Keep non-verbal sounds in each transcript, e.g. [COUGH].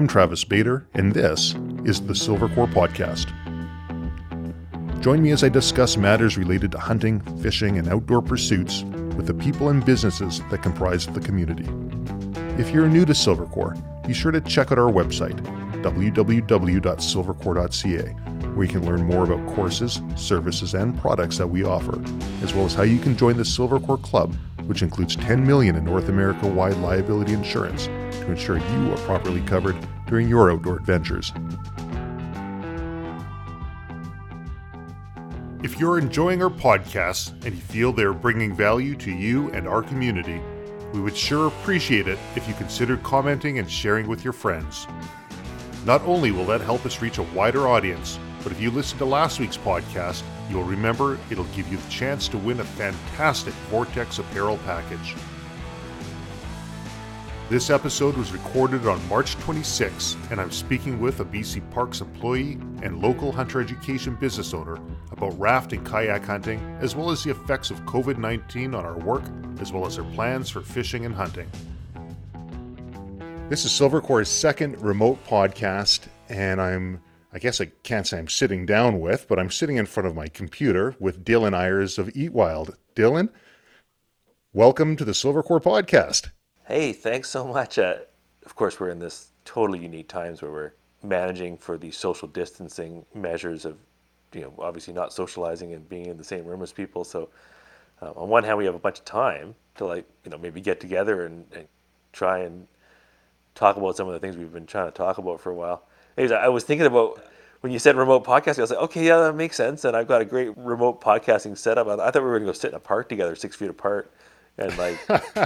I'm Travis Bader, and this is the Silvercore Podcast. Join me as I discuss matters related to hunting, fishing, and outdoor pursuits with the people and businesses that comprise the community. If you're new to Silvercore, be sure to check out our website, www.silvercore.ca, where you can learn more about courses, services, and products that we offer, as well as how you can join the Silvercore Club, which includes 10 million in North America-wide liability insurance ensure you are properly covered during your outdoor adventures. If you're enjoying our podcasts and you feel they're bringing value to you and our community, we would sure appreciate it if you consider commenting and sharing with your friends. Not only will that help us reach a wider audience, but if you listen to last week's podcast, you'll remember it'll give you the chance to win a fantastic Vortex apparel package. This episode was recorded on March 26, and I'm speaking with a BC Parks employee and local hunter education business owner about raft and kayak hunting, as well as the effects of COVID 19 on our work, as well as our plans for fishing and hunting. This is Silvercore's second remote podcast, and I'm, I guess I can't say I'm sitting down with, but I'm sitting in front of my computer with Dylan Eyers of Eat Wild. Dylan, welcome to the Silvercore podcast hey, thanks so much. Uh, of course, we're in this totally unique times where we're managing for these social distancing measures of, you know, obviously not socializing and being in the same room as people. So, uh, on one hand, we have a bunch of time to like, you know, maybe get together and, and try and talk about some of the things we've been trying to talk about for a while. Anyways, I was thinking about when you said remote podcasting, I was like, okay, yeah, that makes sense. And I've got a great remote podcasting setup. I thought we were going to go sit in a park together, six feet apart and like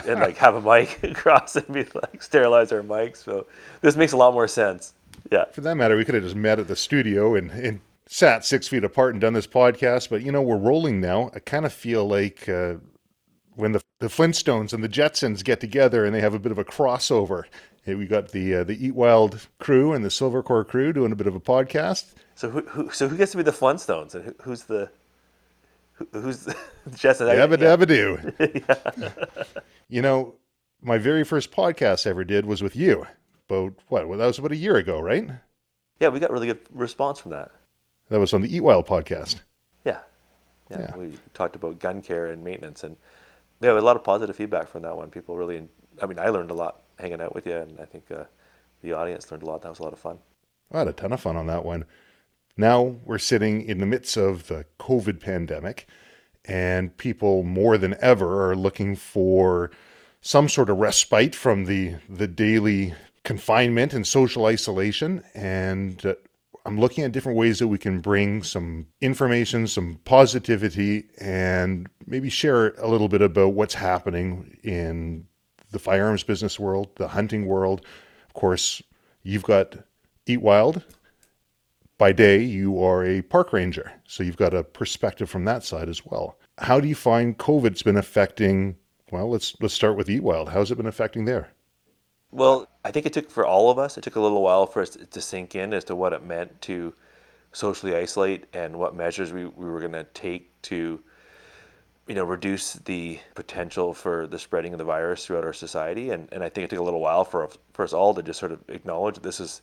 and like have a mic [LAUGHS] across and be like sterilize our mics. So this makes a lot more sense. Yeah. For that matter, we could have just met at the studio and, and sat six feet apart and done this podcast. But you know, we're rolling now. I kind of feel like uh, when the the Flintstones and the Jetsons get together and they have a bit of a crossover. We got the uh, the Eat Wild crew and the Silvercore crew doing a bit of a podcast. So who, who so who gets to be the Flintstones and who, who's the who's [LAUGHS] Jessica? Yabba dabba do. [LAUGHS] You know, my very first podcast I ever did was with you. About what? Well, that was about a year ago, right? Yeah, we got really good response from that. That was on the Eat Wild podcast. Yeah. yeah, yeah. We talked about gun care and maintenance, and we had a lot of positive feedback from that one. People really, I mean, I learned a lot hanging out with you, and I think uh, the audience learned a lot. That was a lot of fun. I had a ton of fun on that one. Now we're sitting in the midst of the COVID pandemic, and people more than ever are looking for some sort of respite from the the daily confinement and social isolation. And uh, I'm looking at different ways that we can bring some information, some positivity, and maybe share a little bit about what's happening in the firearms business world, the hunting world. Of course, you've got Eat Wild, by day you are a park ranger, so you've got a perspective from that side as well. How do you find COVID's been affecting? Well, let's let's start with Eat Wild. How's it been affecting there? Well, I think it took for all of us. It took a little while for us to sink in as to what it meant to socially isolate and what measures we, we were going to take to you know reduce the potential for the spreading of the virus throughout our society and, and I think it took a little while for, for us all to just sort of acknowledge that this is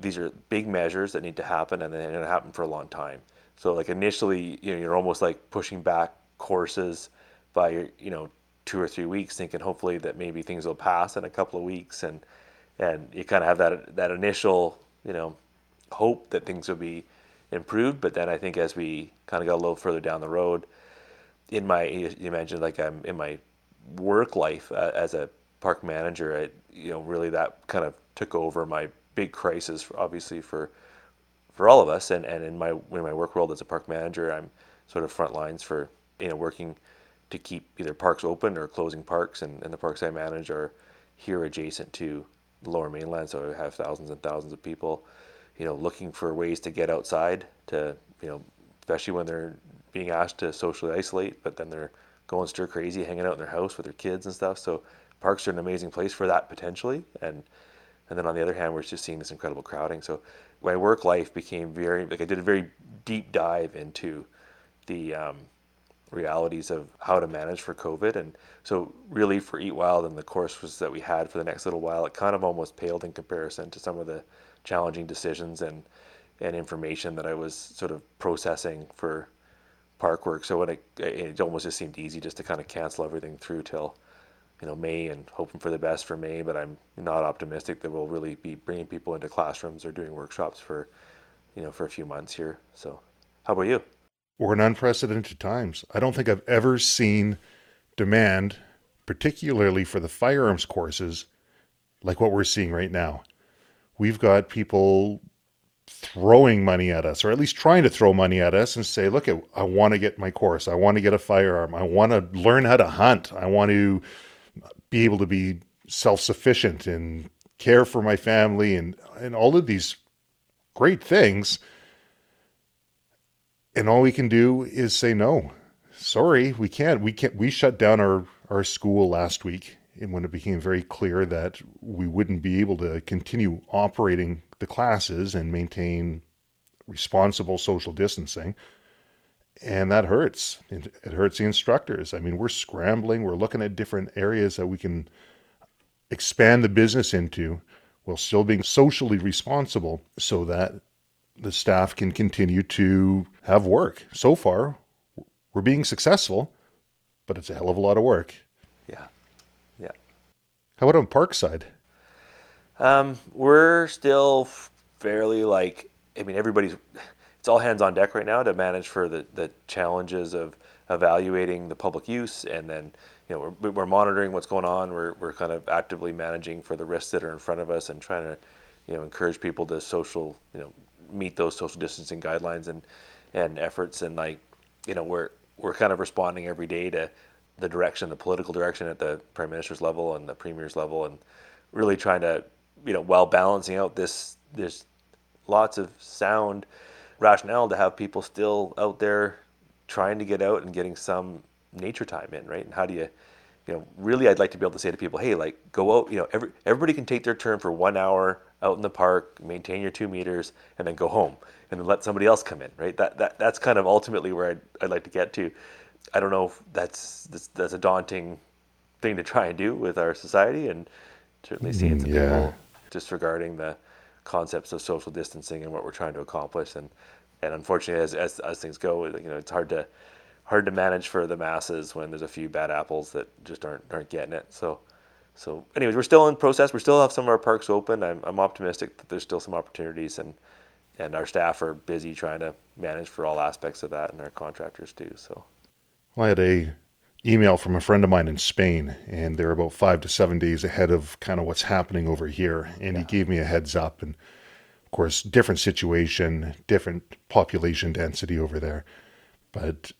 these are big measures that need to happen and they're going to happen for a long time. So like initially, you know, you're almost like pushing back courses by you know two or three weeks, thinking hopefully that maybe things will pass in a couple of weeks, and and you kind of have that that initial you know hope that things will be improved. But then I think as we kind of got a little further down the road, in my you mentioned like I'm in my work life uh, as a park manager, I, you know really that kind of took over my big crisis, obviously for for all of us. And, and in my in my work world as a park manager, I'm sort of front lines for you know working to keep either parks open or closing parks. And, and the parks I manage are here adjacent to the Lower Mainland, so I have thousands and thousands of people, you know, looking for ways to get outside to you know, especially when they're being asked to socially isolate, but then they're going stir crazy, hanging out in their house with their kids and stuff. So parks are an amazing place for that potentially, and and then on the other hand, we're just seeing this incredible crowding. So my work life became very like I did a very deep dive into the um, realities of how to manage for COVID. And so, really, for Eat Wild and the courses that we had for the next little while, it kind of almost paled in comparison to some of the challenging decisions and and information that I was sort of processing for park work. So when it, it almost just seemed easy just to kind of cancel everything through till you know May and hoping for the best for May. But I'm not optimistic that we'll really be bringing people into classrooms or doing workshops for you know for a few months here. So how about you? We're in unprecedented times. I don't think I've ever seen demand, particularly for the firearms courses, like what we're seeing right now. We've got people throwing money at us, or at least trying to throw money at us and say, look, I want to get my course. I want to get a firearm. I want to learn how to hunt. I want to be able to be self sufficient and care for my family and, and all of these great things. And all we can do is say no. Sorry, we can't. We can't. We shut down our, our school last week and when it became very clear that we wouldn't be able to continue operating the classes and maintain responsible social distancing. And that hurts. It, hurts the instructors. I mean, we're scrambling, we're looking at different areas that we can expand the business into while still being socially responsible so that the staff can continue to have work. So far, we're being successful, but it's a hell of a lot of work. Yeah. Yeah. How about on Parkside? Um, we're still fairly like, I mean, everybody's, it's all hands on deck right now to manage for the, the challenges of evaluating the public use and then, you know, we're, we're monitoring what's going on. We're, we're kind of actively managing for the risks that are in front of us and trying to, you know, encourage people to social, you know, meet those social distancing guidelines and, and efforts. And like, you know, we're, we're kind of responding every day to the direction, the political direction at the prime minister's level and the premier's level and really trying to you know, while balancing out this, there's lots of sound rationale to have people still out there trying to get out and getting some nature time in, right? And how do you, you know, really, I'd like to be able to say to people, hey, like, go out. You know, every everybody can take their turn for one hour out in the park, maintain your two meters, and then go home, and then let somebody else come in, right? That that that's kind of ultimately where I'd, I'd like to get to. I don't know if that's that's, that's a daunting thing to try and do with our society, and certainly seeing mm, some yeah. people disregarding the concepts of social distancing and what we're trying to accomplish. And and unfortunately, as as, as things go, you know, it's hard to hard to manage for the masses when there's a few bad apples that just aren't aren't getting it. So. So, anyways, we're still in process. We still have some of our parks open. I'm, I'm optimistic that there's still some opportunities, and and our staff are busy trying to manage for all aspects of that, and our contractors too. So, well, I had a email from a friend of mine in Spain, and they're about five to seven days ahead of kind of what's happening over here. And yeah. he gave me a heads up, and of course, different situation, different population density over there, but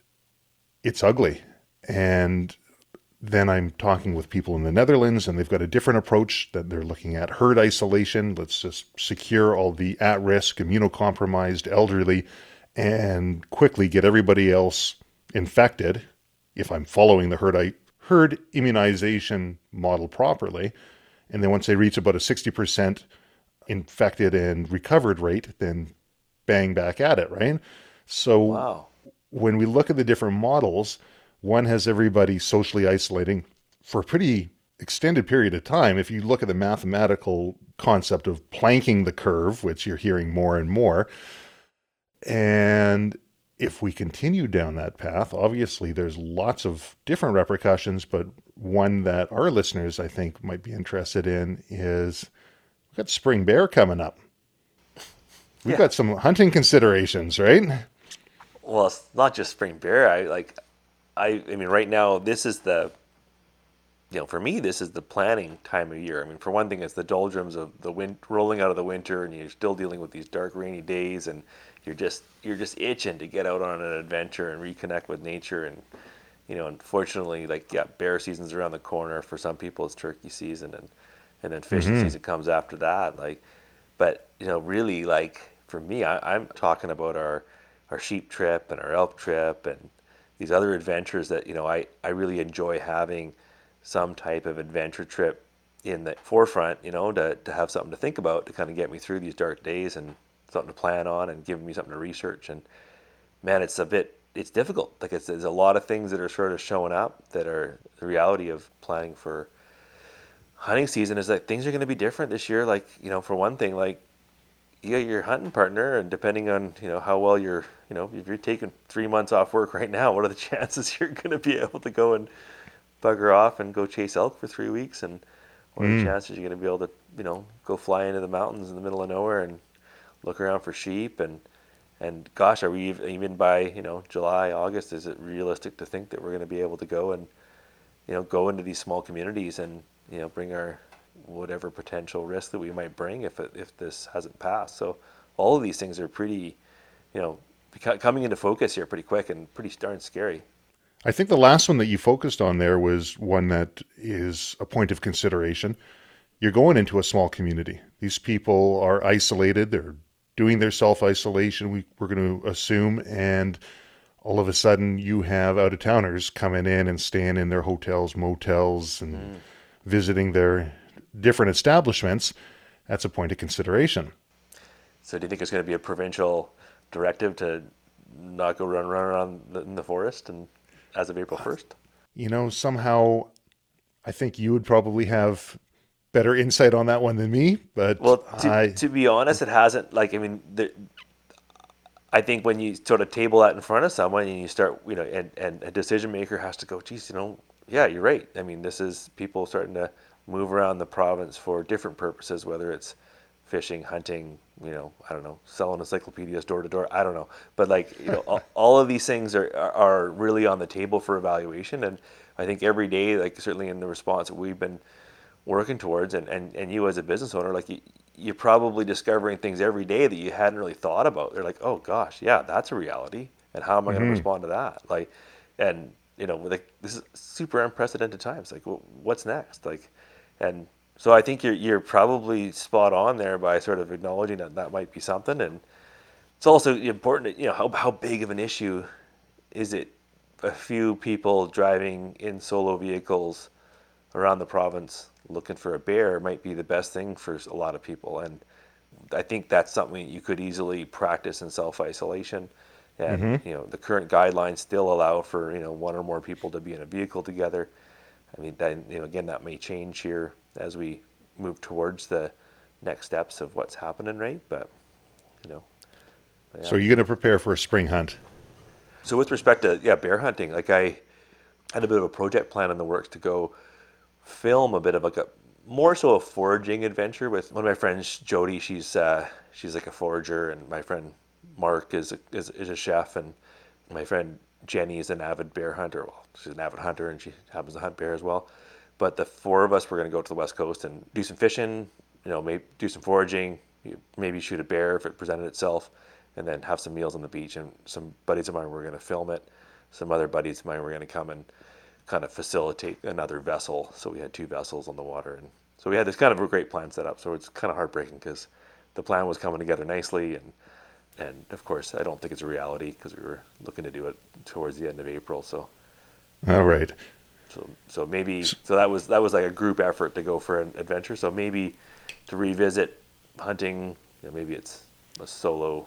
it's ugly. And then I'm talking with people in the Netherlands, and they've got a different approach that they're looking at herd isolation. Let's just secure all the at risk, immunocompromised elderly, and quickly get everybody else infected if I'm following the herd, herd immunization model properly. And then once they reach about a 60% infected and recovered rate, then bang back at it, right? So wow. when we look at the different models, one has everybody socially isolating for a pretty extended period of time. If you look at the mathematical concept of planking the curve, which you're hearing more and more, and if we continue down that path, obviously there's lots of different repercussions, but one that our listeners, I think, might be interested in is we've got spring bear coming up. We've yeah. got some hunting considerations, right? Well, it's not just spring bear. I like, I, I mean, right now, this is the, you know, for me, this is the planning time of year. I mean, for one thing, it's the doldrums of the wind rolling out of the winter, and you're still dealing with these dark, rainy days, and you're just you're just itching to get out on an adventure and reconnect with nature and you know unfortunately like yeah bear season's around the corner for some people it's turkey season and and then fishing mm-hmm. season comes after that like but you know really like for me I, i'm talking about our our sheep trip and our elk trip and these other adventures that you know i i really enjoy having some type of adventure trip in the forefront you know to, to have something to think about to kind of get me through these dark days and something to plan on and giving me something to research. And man, it's a bit it's difficult. Like it's, there's a lot of things that are sort of showing up that are the reality of planning for hunting season is that things are going to be different this year. Like you know, for one thing, like you got your hunting partner, and depending on you know how well you're, you know, if you're taking three months off work right now, [LAUGHS] what are the chances [LAUGHS] you're going to be able to go and bugger off and go chase elk for three weeks? And what are the mm. chances you're going to be able to, you know, go fly into the mountains in the middle of nowhere and look around for sheep and and gosh, are we even by you know July, August? Is it realistic to think that we're going to be able to go and you know go into these small communities and you know bring our whatever potential risk that we might bring if it, if this hasn't passed? So all of these things are pretty, you know, coming into focus here pretty quick and pretty darn scary. I think the last one that you focused on there was one that is a point of consideration. You're going into a small community. These people are isolated. They're doing their self isolation, we, we're going to assume, and all of a sudden you have out of towners coming in and staying in their hotels, motels, and mm. visiting their different establishments. That's a point of consideration. So, do you think it's going to be a provincial directive to not go run run around in the forest and as of April first? You know, somehow, I think you would probably have better insight on that one than me. But well, to, I, to be honest, it hasn't. Like, I mean, the, I think when you sort of table that in front of someone and you start, you know, and, and a decision maker has to go, geez, you know, yeah, you're right. I mean, this is people starting to move around the province for different purposes, whether it's fishing, hunting, you know, I don't know, selling encyclopedias door to door. I don't know, but like, you know, all, all, of these things are, are really on the table for evaluation. And I think every day, like certainly in the response that we've been working towards and, and, and you as a business owner like you, you're probably discovering things every day that you hadn't really thought about. They're like oh gosh yeah that's a reality and how am i mm-hmm. going to respond to that? Like and you know like this is super unprecedented times. Like well, what's next? Like and so i think you're you're probably spot on there by sort of acknowledging that that might be something and it's also important you know how, how big of an issue is it? A few people driving in solo vehicles around the province looking for a bear might be the best thing for a lot of people. And I think that's something you could easily practice in self isolation. And mm-hmm. you know, the current guidelines still allow for you know one or more people to be in a vehicle together. I mean, then you know, again, that may change here as we move towards the next steps of what's happening, right? But you know. Yeah. So you're going to prepare for a spring hunt. So with respect to yeah bear hunting, like I had a bit of a project plan in the works to go film a bit of like a more so a foraging adventure with one of my friends, Jody. She's uh, she's like a forager, and my friend Mark is a, is, is a chef, and my friend Jenny is an avid bear hunter. Well, she's an avid hunter, and she happens to hunt bear as well. But the four of us were going to go to the west coast and do some fishing. You know, maybe do some foraging, maybe shoot a bear if it presented itself, and then have some meals on the beach. And some buddies of mine were going to film it. Some other buddies of mine were going to come and kind of facilitate another vessel. So we had two vessels on the water, and so we had this kind of a great plan set up. So it's kind of heartbreaking because the plan was coming together nicely, and and of course I don't think it's a reality because we were looking to do it towards the end of April. So all right. So so maybe so that was that was like a group effort to go for an adventure. So maybe to revisit hunting, you know, maybe it's a solo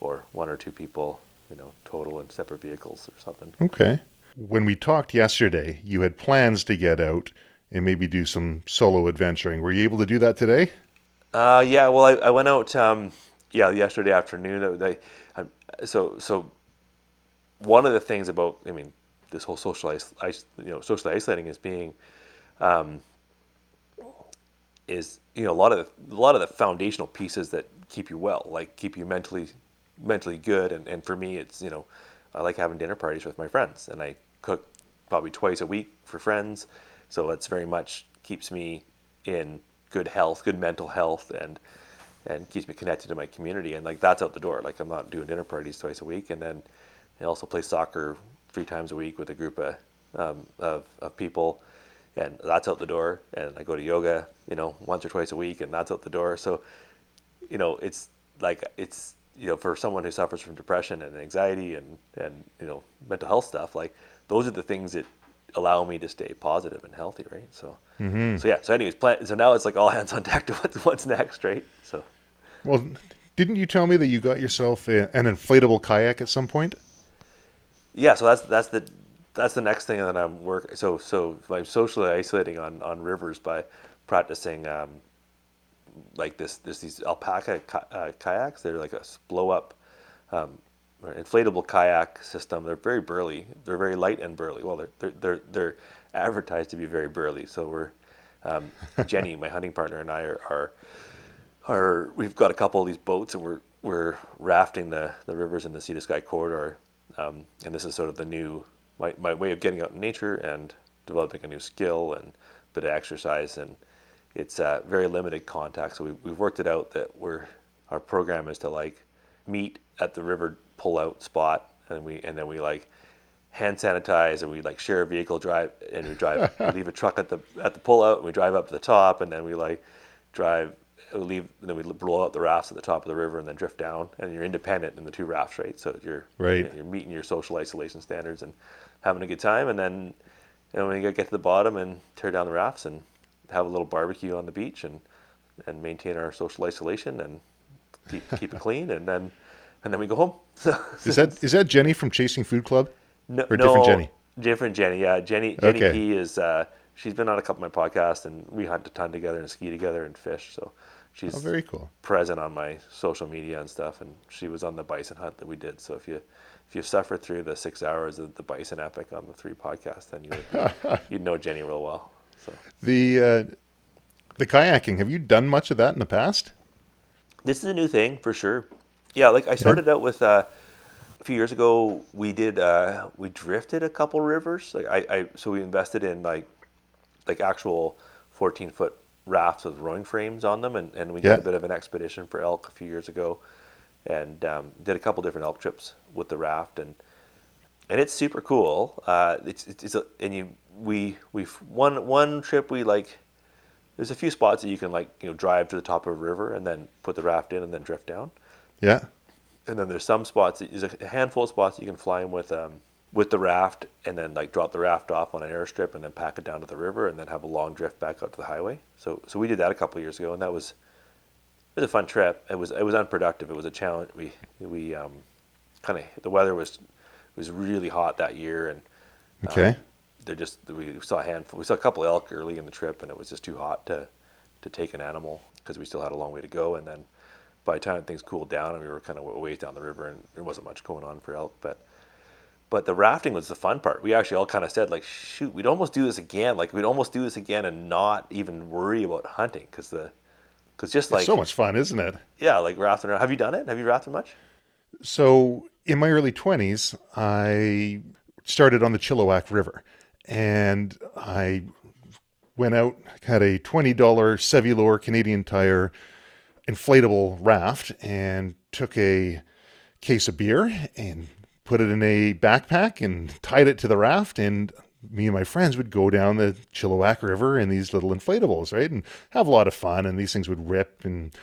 or one or two people, you know, total in separate vehicles or something. Okay when we talked yesterday, you had plans to get out and maybe do some solo adventuring. Were you able to do that today? Uh, yeah. Well, I, I went out. Um, yeah, yesterday afternoon. I, I, so so one of the things about I mean this whole social is, you know socially isolating is being um, is you know a lot of the, a lot of the foundational pieces that keep you well, like keep you mentally mentally good. And, and for me, it's you know I like having dinner parties with my friends, and I cook probably twice a week for friends. So it's very much keeps me in good health, good mental health, and and keeps me connected to my community. And like that's out the door. Like I'm not doing dinner parties twice a week, and then I also play soccer three times a week with a group of um, of, of people, and that's out the door. And I go to yoga, you know, once or twice a week, and that's out the door. So, you know, it's like it's you know for someone who suffers from depression and anxiety and and you know mental health stuff like those are the things that allow me to stay positive and healthy, right? So, mm-hmm. so yeah. So, anyways, plan, so now it's like all [LAUGHS] hands on deck to what's what's next, right? So, well, didn't you tell me that you got yourself a, an inflatable kayak at some point? yeah, so that's that's the that's the next thing that I'm work. So so I'm socially isolating on on rivers by practicing um, like this. There's these Alpacka uh, kayaks. They're like a blow up. Um, inflatable kayak system. They're very burly. They're very light and burly. Well, they're they're they're, they're advertised to be very burly. So we're um, [LAUGHS] Jenny, my hunting partner, and I are, are are we've got a couple of these boats, and we're we're rafting the the rivers in the Sea to Sky corridor. Um, and this is sort of the new my, my way of getting out in nature and developing a new skill and a bit of exercise and it's uh, very limited contact. So we, we've worked it out that we're our program is to like meet at the river pull out spot and we and then we like hand sanitize and we like share a vehicle drive and we drive [LAUGHS] we leave a truck at the at the pull out and we drive up to the top and then we like drive we leave then we blow out the rafts at the top of the river and then drift down and you're independent in the two rafts right? So you're right. you're meeting your social isolation standards and having a good time and then you know, when you get to the bottom and tear down the rafts and have a little barbecue on the beach and and maintain our social isolation and keep keep it [LAUGHS] clean and then and then we go home. [LAUGHS] is that is that Jenny from Chasing Food Club? No, or no, different Jenny. Different Jenny, yeah. Jenny Jenny Okay. P is uh, she's been on a couple of my podcasts and we hunt a ton together and ski together and fish. So she's Oh, very cool. present on my social media and stuff and she was on the bison hunt that we did. So if you if you suffer through the six hours of the bison epic on the three podcasts, then you would [LAUGHS] you'd know Jenny real well. So The uh, the kayaking. Have you done much of that in the past? This is a new thing for sure. Yeah, like I started out with uh, a few years ago. We did uh, we drifted a couple rivers. Like I, I so we invested in like like actual fourteen foot rafts with rowing frames on them, and, and we Yeah. did a bit of an expedition for elk a few years ago, and um, did a couple different elk trips with the raft, and and it's super cool. Uh, it's it's, it's a, and you we we one one trip we like. There's a few spots that you can like you know drive to the top of a river and then put the raft in and then drift down. Yeah. And then there's some spots. There's a handful of spots that you can fly in with um, with the raft and then like drop the raft off on an airstrip and then pack it down to the river and then have a long drift back out to the highway. So so we did that a couple of years ago and that was it was a fun trip. It was it was unproductive. It was a challenge. We we um, kind of the weather was was really hot that year and Okay. they just we saw a handful. We saw a couple elk early in the trip, and it was just too hot to to take an animal because we still had a long way to go. And then by the time things cooled down, and we were kind of a ways down the river, and there wasn't much going on for elk. But but the rafting was the fun part. We actually all kind of said like, shoot, we'd almost do this again. Like we'd almost do this again and not even worry about hunting because the because just like so much fun, isn't it? yeah, like rafting around. Have you done it? Have you rafted much? So in my early 20s, I started on the Chilliwack River and I went out, had a $20 Sevylor Canadian Tire inflatable raft and took a case of beer and put it in a backpack and tied it to the raft and me and my friends would go down the Chilliwack River in these little inflatables, right? And have a lot of fun and these things would rip and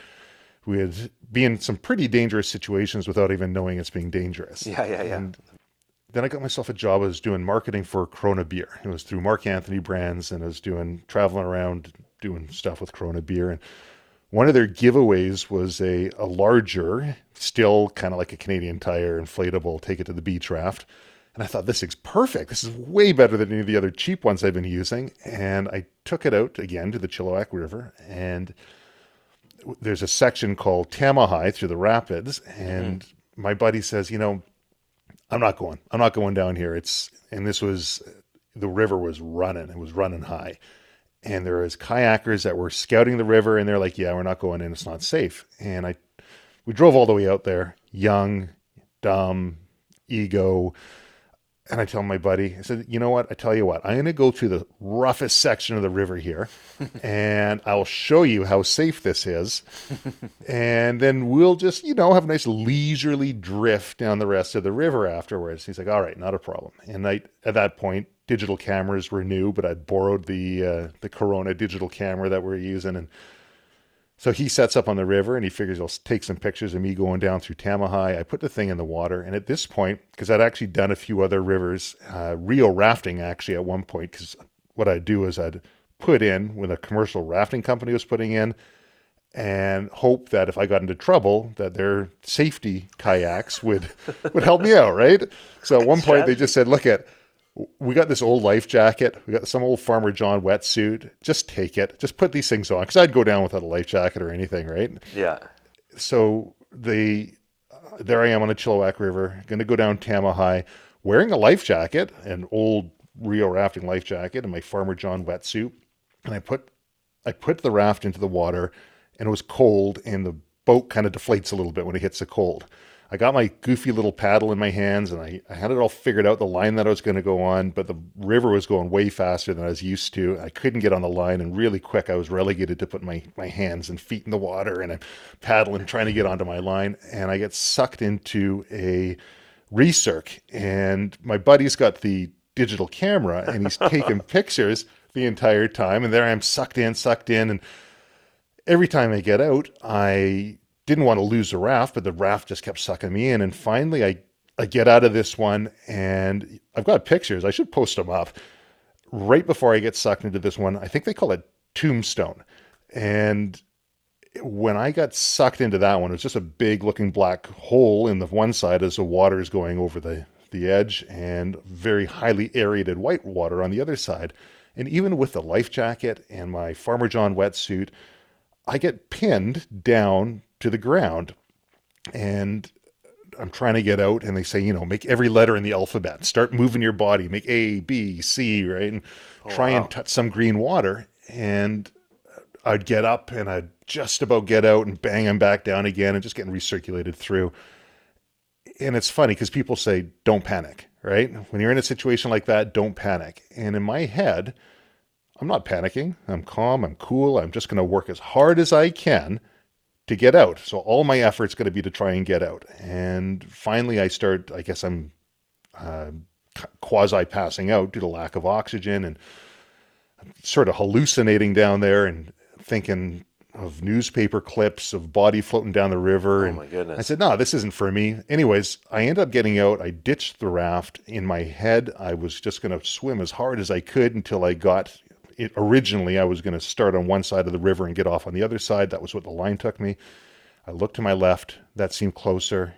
we would be in some pretty dangerous situations without even knowing it's being dangerous. Yeah, yeah, yeah. And then I got myself a job. I was doing marketing for Corona Beer. It was through Mark Anthony Brands, and I was doing traveling around doing stuff with Corona Beer. And one of their giveaways was a, a larger, still kind of like a Canadian Tire inflatable, take it to the beach raft. And I thought, this is perfect. This is way better than any of the other cheap ones I've been using. And I took it out again to the Chilliwack River and there's a section called Tamihi through the rapids, and mm-hmm. my buddy says, you know, I'm not going. I'm not going down here. It's and this was the river was running. It was running high, and there was kayakers that were scouting the river, and they're like, yeah, we're not going in. It's not safe. And I, we drove all the way out there, young, dumb, ego. And I tell my buddy, I said, you know what? I tell you what, I'm going to go to the roughest section of the river here [LAUGHS] and I'll show you how safe this is. and then we'll just, you know, have a nice leisurely drift down the rest of the river afterwards. He's like, all right, not a problem. And I, at that point, digital cameras were new, but I'd borrowed the, uh, the Corona digital camera that we're using. And so he sets up on the river and he figures he'll take some pictures of me going down through Tamihi. I put the thing in the water. And at this point, because I'd actually done a few other rivers, uh, REO rafting actually at one point, because what I'd do is I'd put in when a commercial rafting company was putting in, and hope that if I got into trouble, that their safety kayaks would [LAUGHS] would help me out, right? So at one point they just said, "Look at, we got this old life jacket, we got some old Farmer John wetsuit. Just take it, just put these things on, because I'd go down without a life jacket or anything, right?" Yeah. So they, uh, there I am on the Chilliwack River, going to go down Tama wearing a life jacket, an old REO rafting life jacket, and my Farmer John wetsuit, and I put I put the raft into the water and it was cold and the boat kind of deflates a little bit when it hits the cold. I got my goofy little paddle in my hands and I, I had it all figured out the line that I was going to go on, but the river was going way faster than I was used to. I couldn't get on the line and really quick I was relegated to put my, my hands and feet in the water and I'm paddling trying to get onto my line and I get sucked into a recirc and my buddy's got the digital camera and he's taking [LAUGHS] pictures the entire time and there I am sucked in, sucked in and every time I get out, I didn't want to lose the raft, but the raft just kept sucking me in. And finally, I, I get out of this one and I've got pictures. I should post them up. Right before I get sucked into this one, I think they call it Tombstone. And when I got sucked into that one, it was just a big looking black hole in the one side as the water is going over the, the edge and very highly aerated white water on the other side. And even with the life jacket and my Farmer John wetsuit, I get pinned down to the ground and I'm trying to get out and they say, you know, make every letter in the alphabet, start moving your body, make A, B, C, right? And oh, try wow. and touch some green water. And I'd get up and I'd just about get out and bang, I'm back down again and just getting recirculated through. And it's funny because people say, don't panic, right? When you're in a situation like that, don't panic. And in my head, I'm not panicking. I'm calm. I'm cool. I'm just going to work as hard as I can to get out. So all my effort's going to be to try and get out. And finally, I start. I guess I'm uh, quasi passing out due to lack of oxygen and I'm sort of hallucinating down there and thinking of newspaper clips of body floating down the river. Oh and my goodness. I said, no, this isn't for me. Anyways, I end up getting out. I ditched the raft. In my head, I was just going to swim as hard as I could until I got it, originally I was going to start on one side of the river and get off on the other side. That was what the line took me. I looked to my left. That seemed closer.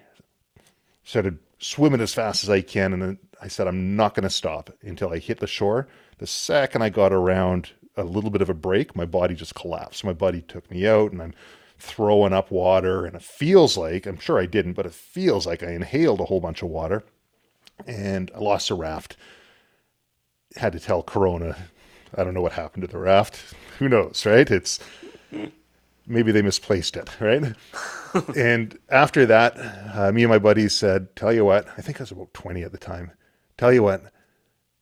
Started swimming as fast as I can, and then I said, I'm not going to stop until I hit the shore. The second I got around a little bit of a break, my body just collapsed. My body took me out, and I'm throwing up water, and it feels like I'm sure I didn't, but it feels like I inhaled a whole bunch of water, and I lost a raft. Had to tell Corona I don't know what happened to the raft. Who knows, right? It's maybe they misplaced it, right? [LAUGHS] and after that, uh, me and my buddies said, "Tell you what, I think I was about twenty at the time. Tell you what,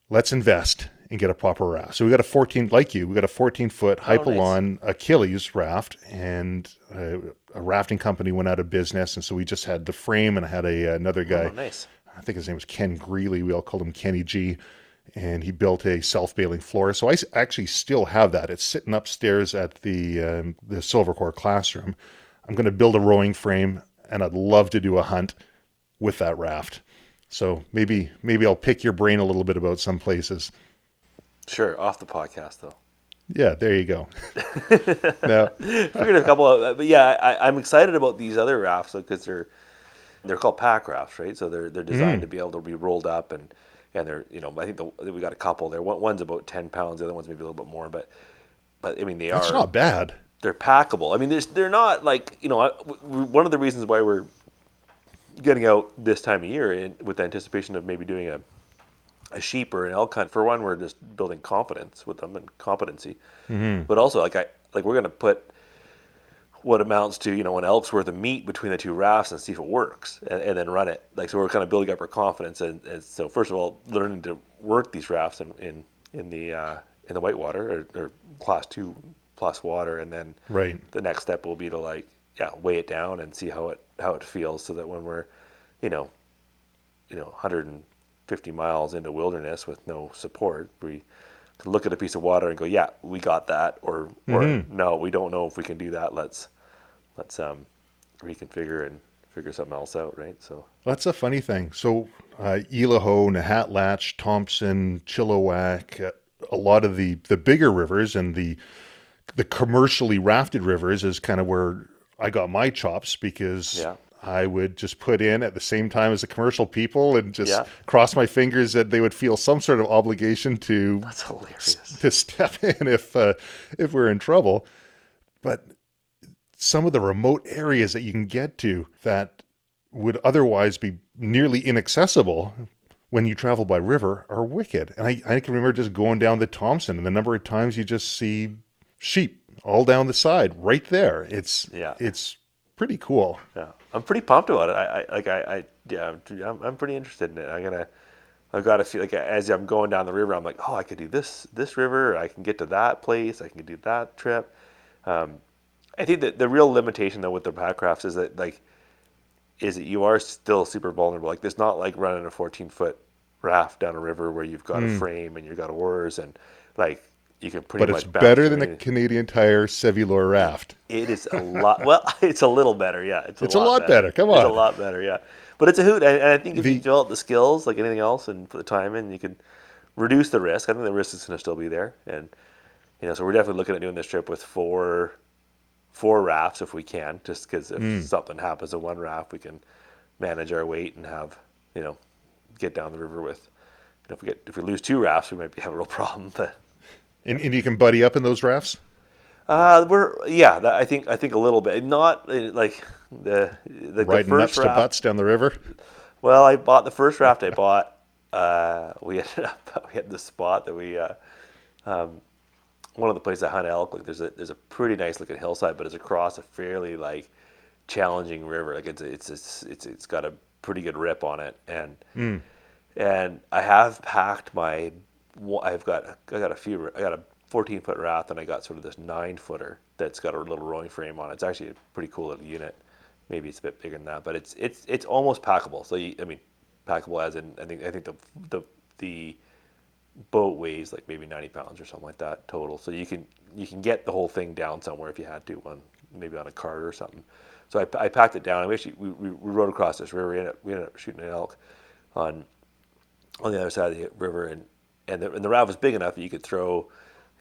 let's invest and get a proper raft." So we got a fourteen, like you, we got a fourteen foot Hypalon oh, nice. Achilles raft, and uh, a rafting company went out of business, and so we just had the frame, and I had a another guy. Oh, nice. I think his name was Ken Greeley. We all called him Kenny G and he built a self-bailing floor. So I actually still have that. It's sitting upstairs at the um, the Silvercore classroom. I'm going to build a rowing frame, and I'd love to do a hunt with that raft. So maybe maybe I'll pick your brain a little bit about some places. Sure, off the podcast though. Yeah, there you go. [LAUGHS] no. Figured a couple of, but yeah, I, am excited about these other rafts because they're they're called pack rafts, right? So they're they're designed mm. to be able to be rolled up and and they're you know I think the, we got a couple there. One, one's about ten pounds, the other one's maybe a little bit more, but but I mean they That's are. not bad. They're packable. I mean, they're they're not like you know one of the reasons why we're getting out this time of year in, with the anticipation of maybe doing a a sheep or an elk hunt. For one, we're just building confidence with them and competency, mm-hmm. but also like I like we're gonna put what amounts to you know an elk's worth of meat between the two rafts and see if it works and, and then run it. Like so we're kind of building up our confidence and, and so first of all learning to work these rafts in in, in the uh, in the whitewater or, or class two plus water. And then right. the next step will be to like yeah weigh it down and see how it how it feels so that when we're you know you know 150 miles into wilderness with no support we can look at a piece of water and go yeah we got that or or mm-hmm. no we don't know if we can do that. Let's let's um, reconfigure and figure something else out, right? So that's a funny thing. So uh, Elaho, Nahatlatch, Thompson, Chilliwack, uh, a lot of the the bigger rivers and the the commercially rafted rivers is kind of where I got my chops because Yeah. I would just put in at the same time as the commercial people and just Yeah. cross my fingers that they would feel some sort of obligation to That's hilarious. to step [LAUGHS] in if uh, if we're in trouble. But some of the remote areas that you can get to that would otherwise be nearly inaccessible when you travel by river are wicked. And I, I can remember just going down the Thompson and the number of times you just see sheep all down the side right there. It's Yeah. it's pretty cool. Yeah, I'm pretty pumped about it. I, I like I, I yeah, I'm, I'm- pretty interested in it. I'm gonna, I've got to feel like as I'm going down the river, I'm like, oh, I could do this this river. I can get to that place. I can do that trip. Um, I think that the real limitation though with the pack rafts is that like, is that you are still super vulnerable. Like, it's not like running a 14 foot raft down a river where you've got a hmm. frame and you've got oars and like you can pretty But much. it's better than a anything. Canadian Tire Sevylor raft. It is a [LAUGHS] lot. Well, [LAUGHS] it's a little better, yeah. It's a, It's a lot better, come on, It's a lot better, yeah. But it's a hoot, and, and I think if The- you develop the skills like anything else and put the time in, you can reduce the risk. I think the risk is going to still be there, and you know, so we're definitely looking at doing this trip with four, four rafts if we can, just because if Hmm. something happens to one raft, we can manage our weight and have you know, get down the river with. You know, if we get if we lose two rafts, we might be [LAUGHS] have a real problem, but. And, and you can buddy up in those rafts? Uh, we're yeah. That, I think I think a little bit. Not uh, like the the, the Riding first nuts to butts down the river? Well, I bought the first raft. I [LAUGHS] bought. Uh, we ended up [LAUGHS] we had this spot that we. Uh, um, one of the places I hunt elk. Like there's a there's a pretty nice looking hillside, but it's across a fairly like challenging river. Like it's it's it's it's, it's got a pretty good rip on it, and mm. and I have packed my. I've got I got a few. I got a 14 foot raft, and I got sort of this nine footer that's got a little rowing frame on it. It's actually a pretty cool little unit. Maybe it's a bit bigger than that, but it's it's it's almost packable. So you, I mean, packable as in I think I think the the the boat weighs like maybe 90 pounds or something like that total. So you can you can get the whole thing down somewhere if you had to, on maybe on a cart or something. So I, I packed it down. And we actually we, we, we rode across this river. We ended, up, we ended up shooting an elk on on the other side of the river, and and the, and the raft was big enough that you could throw,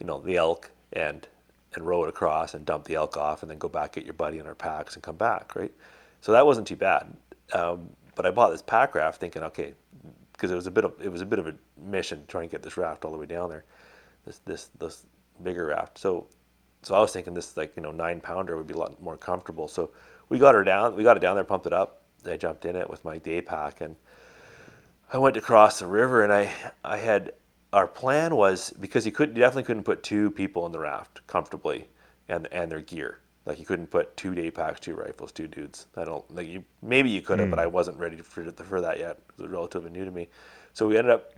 you know, the elk and and row it across and dump the elk off, and then go back get your buddy in our packs and come back, right? So that wasn't too bad. Um, but I bought this pack raft thinking, okay, because it was a bit of it was a bit of a mission trying to get this raft all the way down there, this this this bigger raft. So so I was thinking this like you know nine pounder would be a lot more comfortable. So we got her down, we got it down there, pumped it up. I jumped in it with my day pack and I went across the river and I I had our plan was because you could definitely couldn't put two people in the raft comfortably and and their gear. Like you couldn't put two day packs, two rifles, two dudes. I don't like you. Maybe you could have, but I hmm. wasn't ready for for that yet. It was relatively new to me. So we ended up.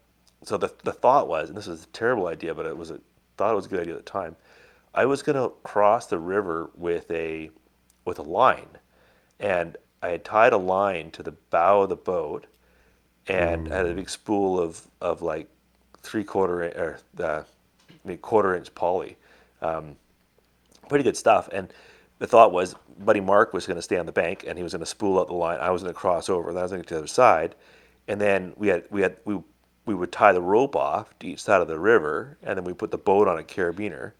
So the the thought was, and this was a terrible idea, but it was a thought it was a good idea at the time. I was gonna cross the river with a with a line, and I had tied a line to the bow of the boat, and I had a hmm. big spool of of like three quarter or uh, the maybe quarter inch poly, um, pretty good stuff. And the thought was, Buddy Mark was going to stay on the bank and he was going to spool out the line. I was going to cross over, and I was going to get to the other side, and then we had we had we we would tie the rope off to each side of the river, and then we put the boat on a carabiner,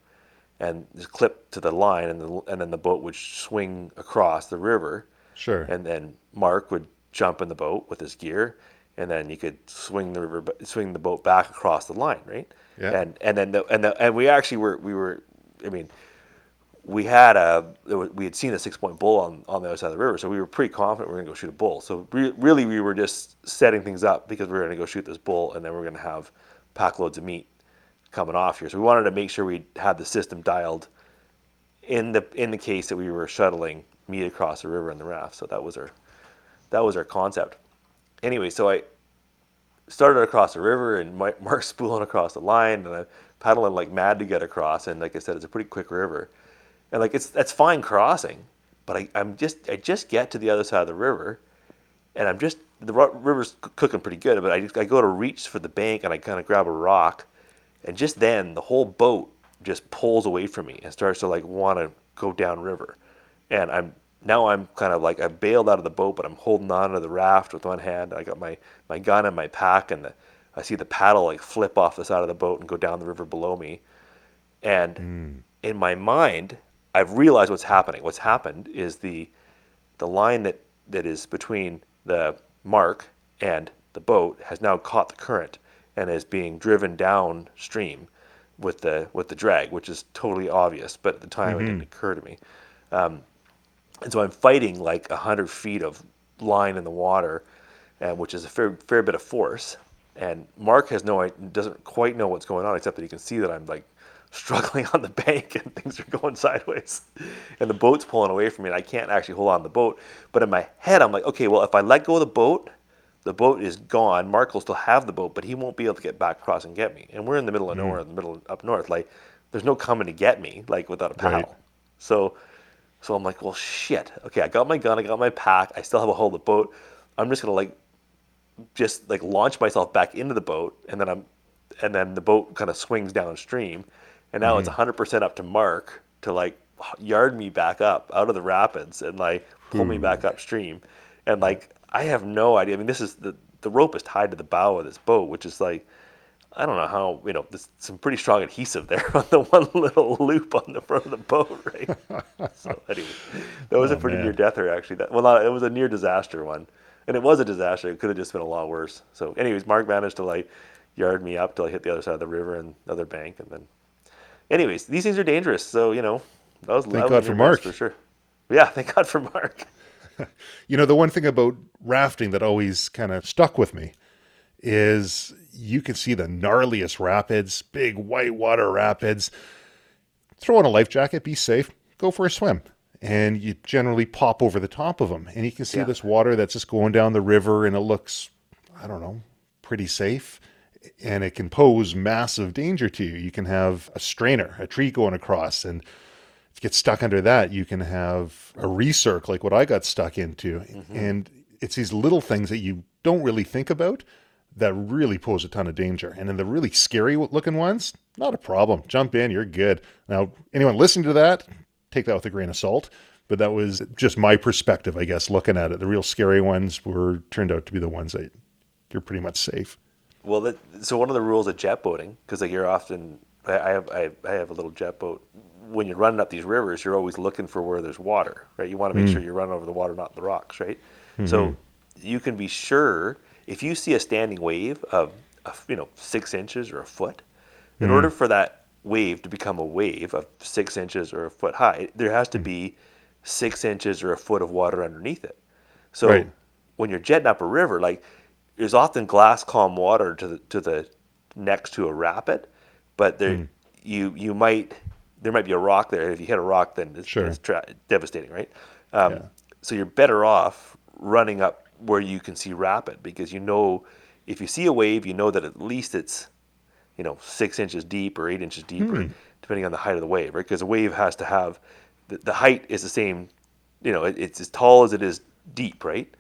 and just clip to the line, and the, and then the boat would swing across the river. Sure. And then Mark would jump in the boat with his gear, and then you could swing the river, swing the boat back across the line, right? Yeah. And and then the, and the, and we actually were we were, I mean, we had a we had seen a six point bull on on the other side of the river, so we were pretty confident we were going to go shoot a bull. So re- really, we were just setting things up because we were going to go shoot this bull, and then we are going to have pack loads of meat coming off here. So we wanted to make sure we had the system dialed in the in the case that we were shuttling meat across the river in the raft. So that was our that was our concept. Anyway, so I started across the river and my, Mark's [LAUGHS] spooling across the line and I'm paddling like mad to get across. And like I said, it's a pretty quick river, and like it's that's fine crossing, but I, I'm just I just get to the other side of the river, and I'm just the river's cooking pretty good, but I just, I go to reach for the bank and I kind of grab a rock, and just then the whole boat just pulls away from me and starts to like want to go down river, and I'm now I'm kind of like I bailed out of the boat, but I'm holding on to the raft with one hand. I got my my gun and my pack, and the, I see the paddle like flip off the side of the boat and go down the river below me, and hmm. in my mind, I've realized what's happening. What's happened is the the line that, that is between the mark and the boat has now caught the current and is being driven downstream with the with the drag, which is totally obvious. But at the time, mm-hmm. it didn't occur to me. Um, and so I'm fighting like hundred feet of line in the water, and which is a fair fair bit of force. And Mark has no doesn't quite know what's going on, except that he can see that I'm like struggling on the [LAUGHS] bank and things are going sideways and the boat's pulling away from me and I can't actually hold on the boat. But in my head, I'm like, okay, well, if I let go of the boat, the boat is gone. Mark will still have the boat, but he won't be able to get back across and get me. And we're in the middle of mm. nowhere, in the middle of, up north. Like, there's no coming to get me, like without a paddle. Right. So, so I'm like, well, shit. Okay, I got my gun, I got my pack, I still have a hold of the boat. I'm just gonna like, just like launch myself back into the boat, and then I'm, and then the boat kind of swings downstream and now mm-hmm. it's 100% up to Mark to like yard me back up out of the rapids and like pull me back upstream. And like I have no idea. I mean, this is the the rope is tied to the bow of this boat, which is like I don't know how you know there's some pretty strong adhesive there [LAUGHS] on the one little loop on the front of the boat, right? [LAUGHS] so anyway, that was oh, a pretty man. near deather actually. That well, not, it was a near disaster one, and it was a disaster. It could have just been a lot worse. So, anyways, Mark managed to like yard me up till I hit the other side of the river and the other bank, and then anyways, these things are dangerous. So you know, that was [LAUGHS] thank God for Mark for sure. Yeah, thank God for Mark. you know, the one thing about rafting that always kind of stuck with me is you can see the gnarliest rapids, big whitewater rapids. Throw on a life jacket, be safe, go for a swim. And you generally pop over the top of them. And you can see yeah. this water that's just going down the river and it looks, I don't know, pretty safe and it can pose massive danger to you. You can have a strainer, a tree going across, and if you get stuck under that. You can have a recirc like what I got stuck into. Mm-hmm. And it's these little things that you don't really think about that really pose a ton of danger. And then the really scary looking ones, not a problem. Jump in, you're good. Now, anyone listening to that, take that with a grain of salt. But that was just my perspective, I guess, looking at it. The real scary ones were turned out to be the ones that you're pretty much safe. Well, that, so one of the rules of jet boating, because like you're often, I have, I, I have a little jet boat. When you're running up these rivers, you're always looking for where there's water, right? You want to make mm. sure you're running over the water, not the rocks, right? Mm-hmm. So you can be sure if you see a standing wave of, of you know, six inches or a foot, in mm. order for that wave to become a wave of six inches or a foot high, there has to mm. be six inches or a foot of water underneath it. So right. when you're jetting up a river, like there's often glass calm water to the to the next to a rapid, but there mm. you you might there might be a rock there. If you hit a rock, then it's, sure. it's tra- devastating, right? Um, yeah. So you're better off running up where you can see rapid because you know if you see a wave, you know that at least it's you know six inches deep or eight inches deep, mm. depending on the height of the wave, right? Because a wave has to have the, the height is the same. You know, it, it's as tall as it is deep, right?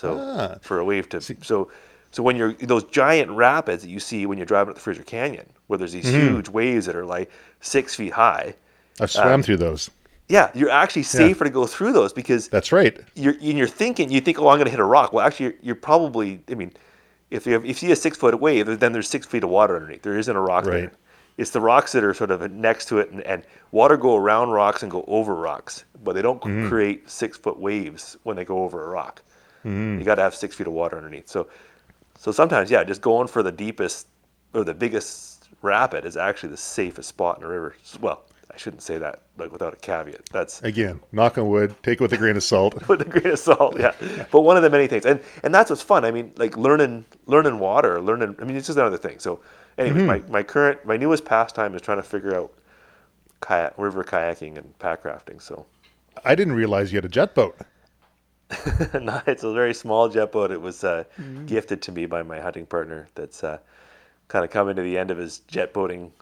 So ah. for a wave to so so when you're those giant rapids that you see when you're driving up the Fraser Canyon, where there's these mm-hmm. huge waves that are like six feet high. I've swam um, through those. Yeah, you're actually safer yeah. to go through those because that's right. You're and you're thinking you think, oh, I'm going to hit a rock. Well, actually, you're, you're probably. I mean, if you have, if you see a six foot wave, then there's six feet of water underneath. There isn't a rock right. there. It's the rocks that are sort of next to it, and, and water go around rocks and go over rocks, but they don't mm-hmm. create six foot waves when they go over a rock. Mm. You got to have six feet of water underneath. So, so sometimes, yeah, just going for the deepest or the biggest rapid is actually the safest spot in a river. Well, I shouldn't say that like without a caveat. That's again, knock on wood. Take it with a grain of salt. [LAUGHS] with a grain of salt, yeah. [LAUGHS] but one of the many things, and and that's what's fun. I mean, like learning learning water, learning. I mean, it's just another thing. So, anyway, mm-hmm. my my current my newest pastime is trying to figure out kayak river kayaking and pack rafting. So, I didn't realize you had a jet boat. [LAUGHS] no, it's a very small jet boat. It was uh, mm-hmm. gifted to me by my hunting partner. That's uh, kind of coming to the end of his jet boating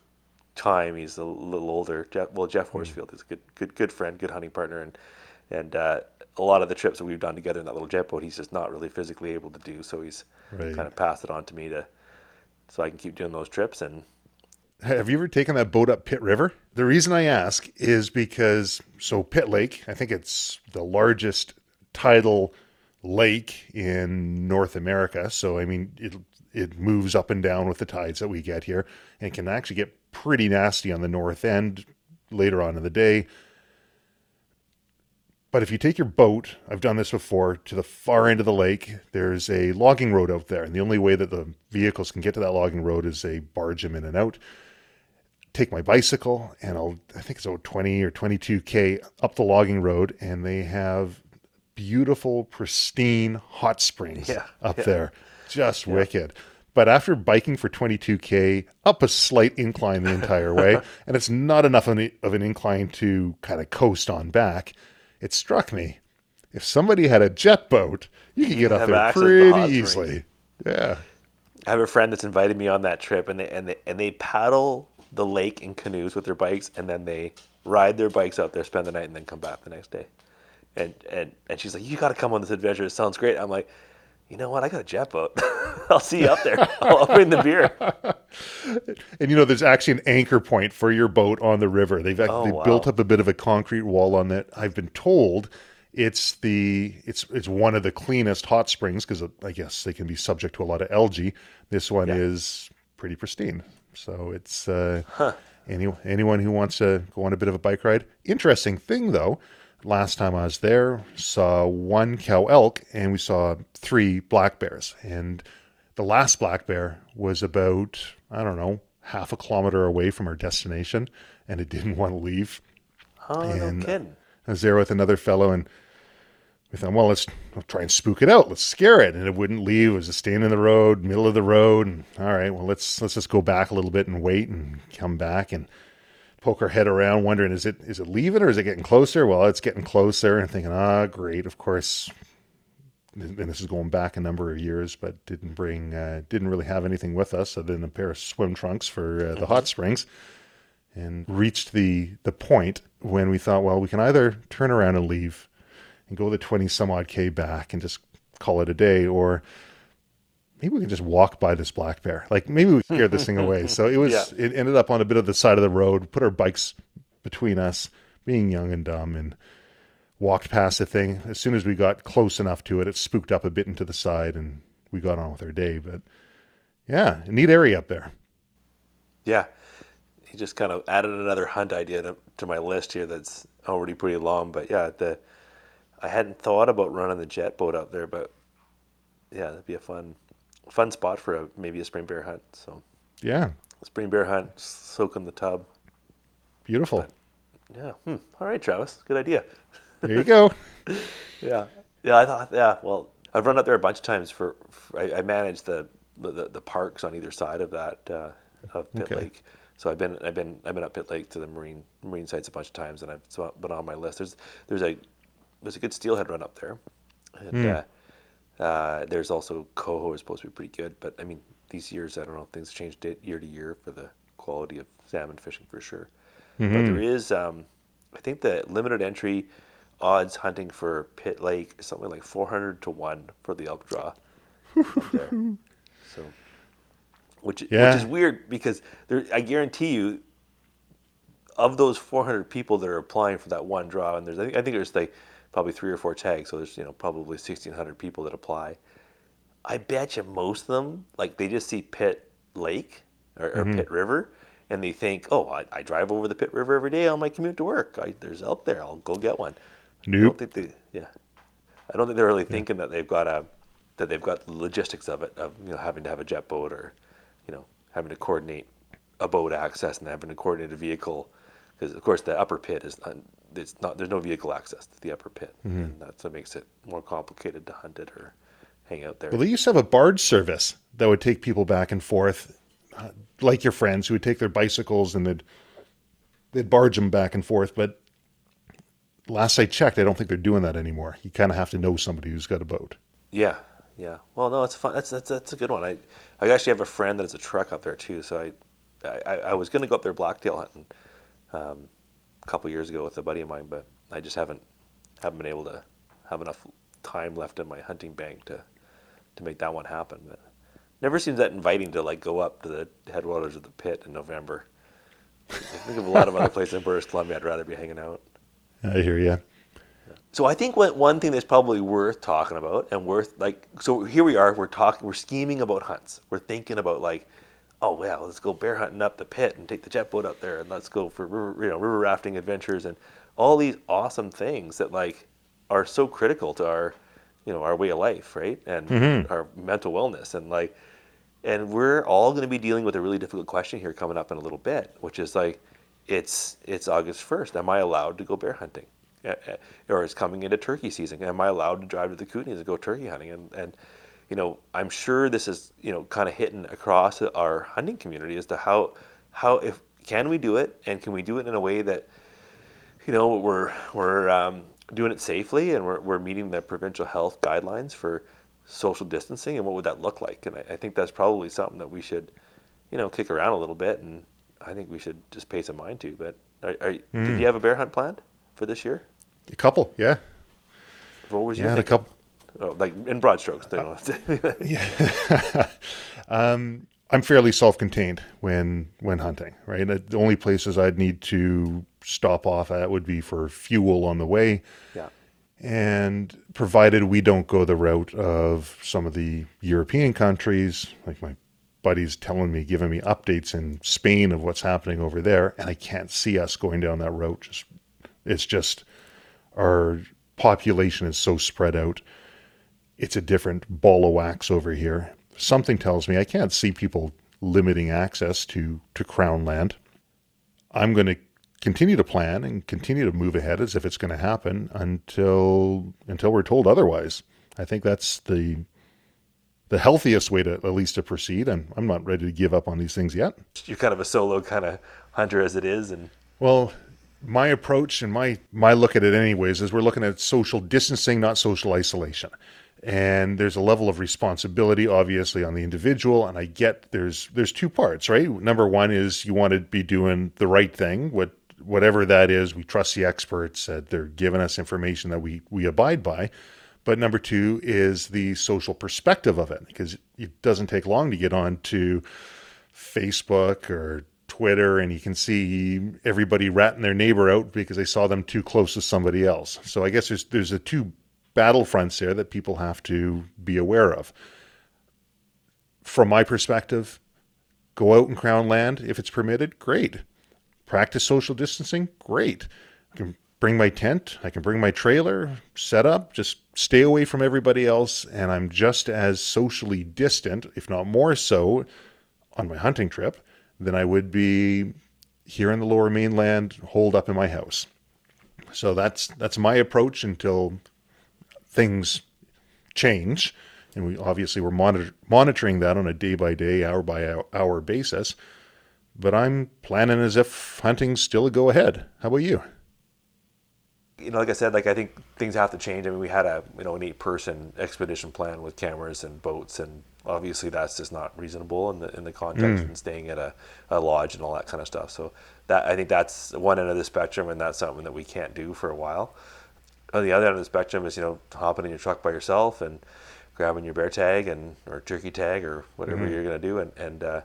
time. He's a little older. Jeff, well, Jeff mm-hmm. Horsfield is a good, good, good friend, good hunting partner, and and uh, a lot of the trips that we've done together in that little jet boat, he's just not really physically able to do. So he's right. kind of passed it on to me to, so I can keep doing those trips. And have you ever taken that boat up Pitt River? The reason I ask is because so Pitt Lake, I think it's the largest tidal lake in North America. So I mean, it it moves up and down with the tides that we get here, and can actually get pretty nasty on the north end later on in the day. But if you take your boat, I've done this before, to the far end of the lake, there's a logging road out there. And the only way that the vehicles can get to that logging road is they barge them in and out. Take my bicycle, and I'll, I think it's about 20 or 22K up the logging road, and they have beautiful, pristine hot springs Yeah, up yeah. there. Just wicked. But after biking for 22K, up a slight incline the entire way, [LAUGHS] and it's not enough of an, of an incline to kind of coast on back, it struck me. If somebody had a jet boat, you could get up there to the pretty easily. Yeah. I have a friend that's invited me on that trip, and they and they and they paddle the lake in canoes with their bikes, and then they ride their bikes out there, spend the night, and then come back the next day. And and and she's like, "You got to come on this adventure. It sounds great." I'm like, "You know what? I got a jet boat. [LAUGHS] I'll see you up there. [LAUGHS] I'll, bring the beer." And you know, there's actually an anchor point for your boat on the river. They've Oh, actually wow. built up a bit of a concrete wall on that. I've been told it's the it's it's one of the cleanest hot springs because I guess they can be subject to a lot of algae. This one Yeah. is pretty pristine. So it's uh, any, anyone who wants to go on a bit of a bike ride. Interesting thing though, last time I was there, saw one cow elk and we saw three black bears. And the last black bear was about I don't know half a kilometer away from our destination, and it didn't [LAUGHS] want to leave. Oh, And- no kidding. I was there with another fellow, and we thought, well, let's try and spook it out. Let's scare it, and it wouldn't leave. It was just staying in the road, middle of the road. And all right, well, let's let's just go back a little bit and wait, and come back and poke her head around, wondering is it is it leaving or is it getting closer? Well, it's getting closer, and thinking, ah, great. Of course, and this is going back a number of years, but didn't bring uh, didn't really have anything with us other than a pair of swim trunks for uh, the hot springs and reached the the point when we thought, well, we can either turn around and leave and go the twenty some odd k back and just call it a day, or maybe we can just walk by this black bear. Like maybe we scared this thing away. [LAUGHS] So it was Yeah. it ended up on a bit of the side of the road, put our bikes between us, being young and dumb, and walked past the thing. As soon as we got close enough to it, it spooked up a bit into the side, and we got on with our day. But yeah, neat area up there. Yeah. He just kind of added another hunt idea to, to my list here that's already pretty long. But yeah, the I hadn't thought about running the jet boat up there, but yeah, that'd be a fun fun spot for a maybe a spring bear hunt. So Yeah, spring bear hunt, soak in the tub. beautiful. Yeah. Hmm. All right, Travis. Good idea. There you go. [LAUGHS] Yeah. Yeah, I thought. Yeah. Well, I've run up there a bunch of times for. for I, I manage the, the the parks on either side of that uh, of Pitt Okay. Lake. So I've been I've been I've been up Pitt Lake to the marine marine sites a bunch of times, and I've been on my list. There's there's a there's a good steelhead run up there, and uh, uh, there's also coho is supposed to be pretty good. But I mean, these years I don't know things change day, year to year for the quality of salmon fishing for sure. But there is um, I think the limited entry odds hunting for Pitt Lake is something like 400 to 1 for the elk draw. [LAUGHS] So, which, Yeah. which is weird because there, I guarantee you, of those 400 people that are applying for that one draw, and there's I think, I think there's like probably three or four tags, so there's you know probably 1,600 people that apply. I bet you most of them like they just see Pitt Lake or, or mm-hmm. Pitt River, and they think, oh, I, I drive over the Pitt River every day on my commute to work. I, there's elk there. I'll go get one. I don't think they, yeah, I don't think they're really thinking that they've got a that they've got the logistics of it of you know having to have a jet boat or you know having to coordinate a boat access and having to coordinate a vehicle because of course the upper Pitt is it's not there's no vehicle access to the upper Pitt and that's what makes it more complicated to hunt it or hang out there. Well, they used to have a barge service that would take people back and forth, uh, like your friends who would take their bicycles and they'd they'd barge them back and forth. But last I checked, I don't think they're doing that anymore. You kind of have to know somebody who's got a boat. Yeah, yeah. Well, no, it's fun. That's that's that's a good one. I I actually have a friend that has a truck up there too. So I I, I was going to go up there blacktail hunting um, a couple years ago with a buddy of mine, but I just haven't haven't been able to have enough time left in my hunting bank to to make that one happen. But never seems that inviting to like go up to the headwaters of the Pitt in November. I think of a lot of other places in British Columbia. I'd rather be hanging out. I hear you. So I think what, one thing that's probably worth talking about and worth like so here we are we're talking we're scheming about hunts we're thinking about like oh well, let's go bear hunting up the Pitt and take the jet boat up there and let's go for river, you know river rafting adventures and all these awesome things that like are so critical to our you know our way of life, right? And Mm-hmm. our mental wellness and like and we're all going to be dealing with a really difficult question here coming up in a little bit, which is like it's it's August 1st. Am I allowed to go bear hunting? Or it's coming into turkey season. Am I allowed to drive to the Kootenays and go turkey hunting? And and you know, I'm sure this is you know kind of hitting across our hunting community as to how how if can we do it and can we do it in a way that you know we're we're um, doing it safely and we're we're meeting the provincial health guidelines for social distancing and what would that look like? And I, I think that's probably something that we should you know kick around a little bit and I think we should just pay some mind to. But are, are, did you have a bear hunt planned for this year? A couple, yeah. What was your Yeah, a couple. Oh, like in broad strokes. you uh, know. [LAUGHS] Um, I'm fairly self-contained when when hunting, right? The only places I'd need to stop off at would be for fuel on the way, yeah. and provided we don't go the route of some of the European countries, like my buddies telling me, giving me updates in Spain of what's happening over there, and I can't see us going down that route. Just it's just our population is so spread out. It's a different ball of wax over here. Something tells me I can't see people limiting access to to crown land. I'm going to continue to plan and continue to move ahead as if it's going to happen until until we're told otherwise. I think that's the the healthiest way to at least to proceed. I'm I'm not ready to give up on these things yet. You're kind of a solo kind of hunter as it is, and Well, my approach and my my look at it anyways is we're looking at social distancing, not social isolation. And there's a level of responsibility obviously on the individual and I get there's there's two parts, right? Number 1 is you want to be doing the right thing, what whatever that is, we trust the experts that they're giving us information that we we abide by. But number two is the social perspective of it, because it doesn't take long to get on to Facebook or Twitter and you can see everybody ratting their neighbor out because they saw them too close to somebody else. So I guess there's there's a two battlefronts there that people have to be aware of. From my perspective, go out and crown land if it's permitted, great. Practice social distancing, great. I can bring my tent, I can bring my trailer, set up, just stay away from everybody else, and I'm just as socially distant, if not more so, on my hunting trip than I would be here in the lower mainland, holed up in my house. So that's that's my approach until things change, and we obviously we're monitor, monitoring that on a day by day, hour by hour, basis. But I'm planning as if hunting's still a go ahead. How about you? you know, like I said, like I think things have to change. I mean, we had a you know an eight person expedition plan with cameras and boats, and obviously that's just not reasonable in the in the context mm. and staying at a, a lodge and all that kind of stuff. So that I think that's one end of the spectrum, and that's something that we can't do for a while. On the other end of the spectrum is you know hopping in your truck by yourself and grabbing your bear tag and or turkey tag or whatever you're gonna do, and and uh,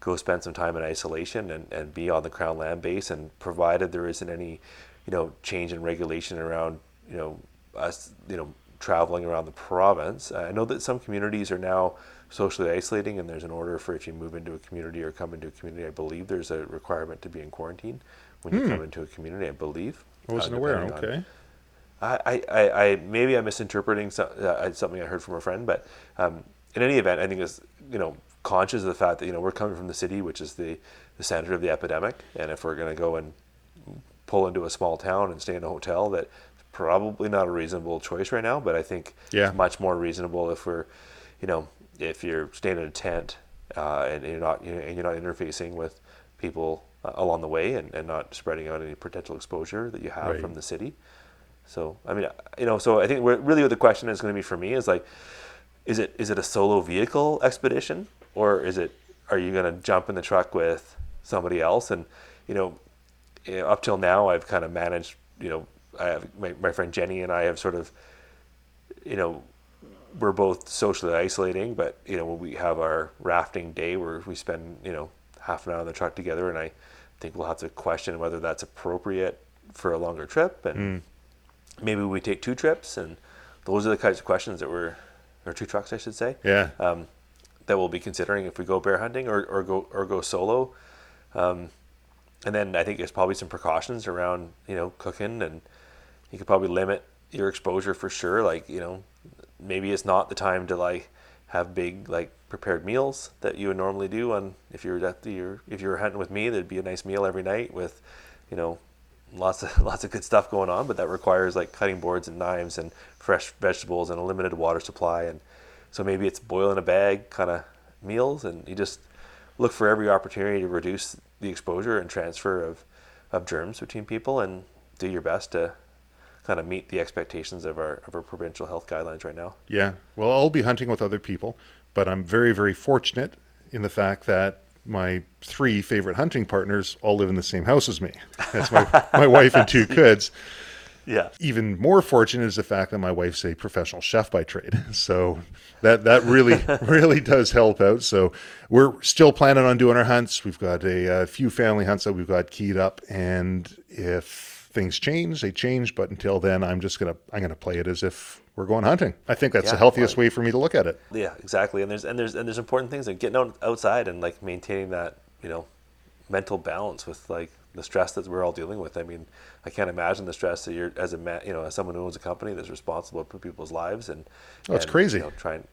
go spend some time in isolation and, and be on the crown land base and provided there isn't any you know change in regulation around you know us you know traveling around the province i know that some communities are now socially isolating and there's an order for if you move into a community or come into a community i believe there's a requirement to be in quarantine when you come into a community i believe I wasn't uh, aware. depending on- Okay. I, I, I, maybe I'm misinterpreting some, uh, something I heard from a friend, but um, in any event, I think is you know conscious of the fact that you know we're coming from the city, which is the, the center of the epidemic, and if we're going to go and pull into a small town and stay in a hotel, that probably not a reasonable choice right now. But I think Yeah. it's much more reasonable if we're, you know, if you're staying in a tent uh, and you're not you know, and you're not interfacing with people uh, along the way and, and not spreading out any potential exposure that you have Right. from the city. So I mean, you know, so I think really what the question is going to be for me is like, is it is it a solo vehicle expedition or is it are you going to jump in the truck with somebody else? And you know, eh, up till now, I've kind of managed. You know, I have my, my friend Jenny and I have sort of, you know, we're both socially isolating, but you know, when we have our rafting day where we spend you know half an hour in the truck together, and I think we'll have to question whether that's appropriate for a longer trip and mm. Maybe we take two trips and those are the kinds of questions that we're or two trucks i should say Yeah. um, that we'll be considering if we go bear hunting or, or go or go solo. Um, and then I think there's probably some precautions around you know cooking, and you could probably limit your exposure for sure. Like you know, maybe it's not the time to like have big like prepared meals that you would normally do on if you're at the, if you were hunting with me, there'd be a nice meal every night with, you know, lots of [LAUGHS] lots of good stuff going on, but that requires like cutting boards and knives and fresh vegetables and a limited water supply and so maybe it's boil in a bag kind of meals and you just look for every opportunity to reduce the exposure and transfer of, of germs between people and do your best to kind of meet the expectations of our of our provincial health guidelines right now. Yeah. Well, I'll be hunting with other people, but I'm very very fortunate in the fact that my three favorite hunting partners all live in the same house as me. That's my my wife and two kids. [LAUGHS] Yeah. Even more fortunate is the fact that my wife's a professional chef by trade. So that that really [LAUGHS] really does help out. So we're still planning on doing our hunts. We've got a, a few family hunts that we've got keyed up, and if things change, they change. But until then, I'm just gonna I'm gonna play it as if we're going hunting. I think that's Yeah, the healthiest way for me to look at it. Yeah, exactly. And there's and there's and there's important things like getting out outside and like maintaining that you know mental balance with like the stress that we're all dealing with. I mean, I can't imagine the stress that you're as a you know, as someone who owns a company that's responsible for people's lives and. Oh, it's and, crazy. You know, trying,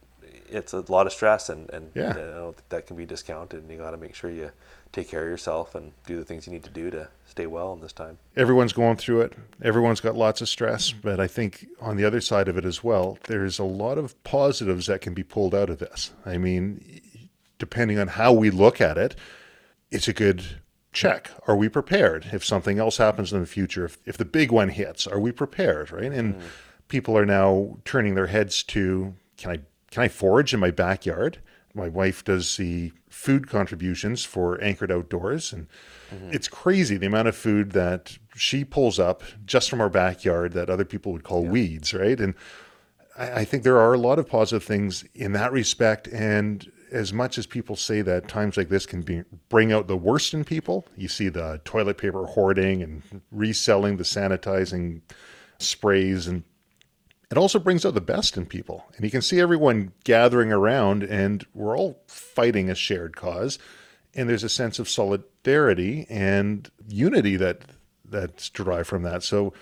it's a lot of stress and and Yeah. That can be discounted. And you got to make sure you take care of yourself and do the things you need to do to stay well in this time. everyone's going through it. Everyone's got lots of stress, mm-hmm. but I think on the other side of it as well, there's a lot of positives that can be pulled out of this. I mean, depending on how we look at it, it's a good check. Are we prepared if something else happens in the future? If, if the big one hits, are we prepared? Right. And mm. people are now turning their heads to can I can I forage in my backyard? My wife does the food contributions for Anchored Outdoors, and mm-hmm. it's crazy the amount of food that she pulls up just from our backyard that other people would call weeds, right? And I, I think there are a lot of positive things in that respect. And as much as people say that times like this can be bring out the worst in people, you see the toilet paper hoarding and reselling the sanitizing sprays and it also brings out the best in people. And you can see everyone gathering around, and we're all fighting a shared cause. And there's a sense of solidarity and unity that that's derived from that. So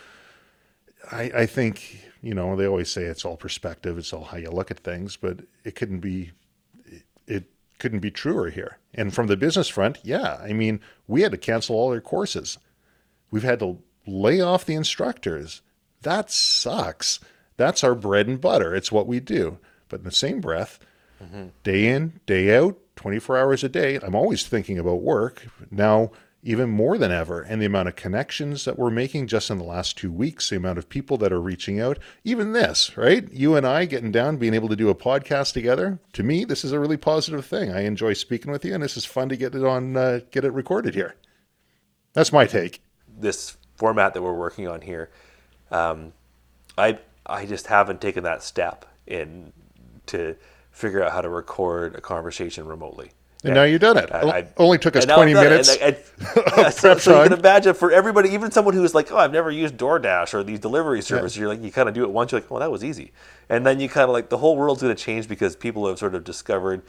I, I think, you know, they always say it's all perspective, it's all how you look at things, but it couldn't be it couldn't be truer here. And from the business front, yeah, I mean, we had to cancel all our courses. We've had to lay off the instructors. That sucks. That's our bread and butter. It's what we do. But in the same breath, day in, day out, 24 hours a day, I'm always thinking about work. Now, even more than ever, and the amount of connections that we're making just in the last two weeks, the amount of people that are reaching out, even this, right? You and I getting down, being able to do a podcast together. To me, this is a really positive thing. I enjoy speaking with you, and this is fun to get it on, uh, get it recorded here. That's my take. this format that we're working on here, um, I I just haven't taken that step in to figure out how to record a conversation remotely. And now you've done it. I- I- Only took us 20 I've done it, minutes. and I- I- yeah, [LAUGHS] [LAUGHS] so, so you can imagine for everybody, even someone who's like, "Oh, I've never used DoorDash or these delivery services." You're like, you kind of do it once. You're like, "Oh, that was easy," and then you kind of like the whole world's going to change because people have sort of discovered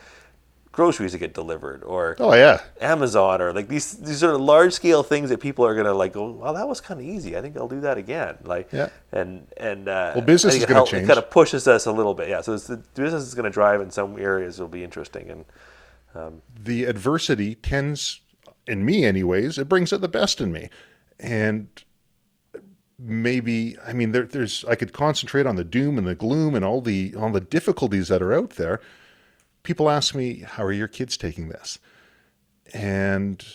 groceries that get delivered or oh, yeah. Amazon or like these these sort of large scale things that people are gonna like go, well, that was kind of easy. I think I'll do that again. Like, Yeah. and and uh, Well, business is gonna help- change. It kind of pushes us a little bit. Yeah. So it's the business is gonna drive in some areas. It'll be interesting and the adversity tends, in me anyways, it brings out the best in me. And maybe, I mean, there, there's, I could concentrate on the doom and the gloom and all the, all the difficulties that are out there. People ask me, how are your kids taking this? And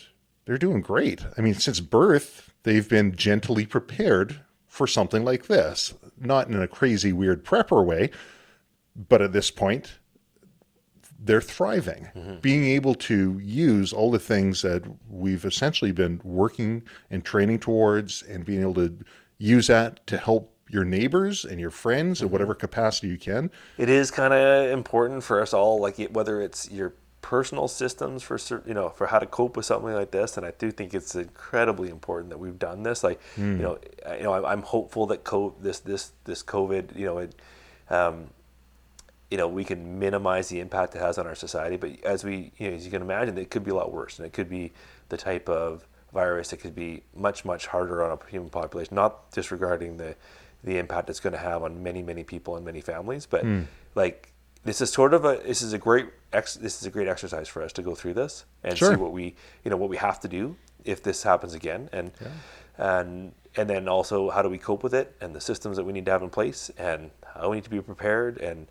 they're doing great. I mean, since birth, they've been gently prepared for something like this, not in a crazy, weird prepper way, but at this point, they're thriving. Mm-hmm. Being able to use all the things that we've essentially been working and training towards, and being able to use that to help your neighbors and your friends in whatever capacity you can. it is kind of important for us all. Like whether it's your personal systems for cer- you know for how to cope with something like this, and I do think it's incredibly important that we've done this. Like you know, I- you know, I'm, I'm hopeful that co- this this this COVID, you know, it. Um, you know we can minimize the impact it has on our society. But as we you know, as you can imagine, it could be a lot worse, and it could be the type of virus that could be much much harder on a human population. Not disregarding the the impact it's going to have on many many people and many families, but mm. like this is sort of a this is a great ex, this is a great exercise for us to go through this and sure. see what we you know what we have to do if this happens again and yeah. and and then also how do we cope with it and the systems that we need to have in place and how we need to be prepared and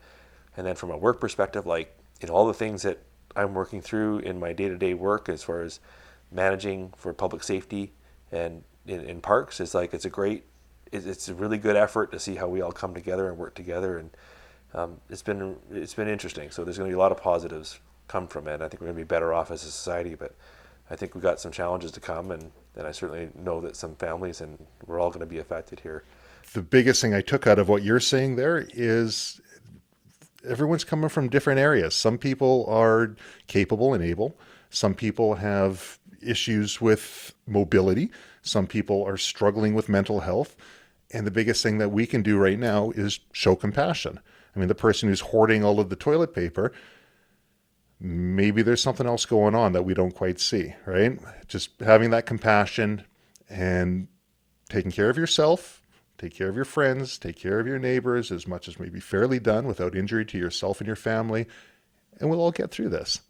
and then from a work perspective like you know all the things that I'm working through in my day-to-day work as far as managing for public safety and in, in parks is like it's a great it's a really good effort to see how we all come together and work together and um, it's been it's been interesting. So there's going to be a lot of positives come from it. I think we're going to be better off as a society, but I think we've got some challenges to come, and, and I certainly know that some families and we're all going to be affected here. The biggest thing I took out of what you're saying there is everyone's coming from different areas. Some people are capable and able. Some people have issues with mobility. Some people are struggling with mental health. And the biggest thing that we can do right now is show compassion. I mean, the person who's hoarding all of the toilet paper, maybe there's something else going on that we don't quite see, right? Just having that compassion and taking care of yourself, take care of your friends, take care of your neighbors as much as may be fairly done without injury to yourself and your family, and we'll all get through this.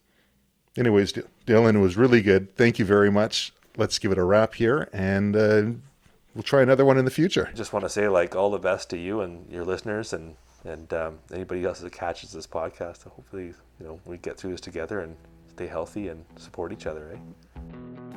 Anyways, Dylan was really good. Thank you very much. Let's give it a wrap here, and uh, we'll try another one in the future. Just want to say, like, all the best to you and your listeners, and and um, anybody else that catches this podcast. Hopefully, you know, we get through this together and stay healthy and support each other. Eh?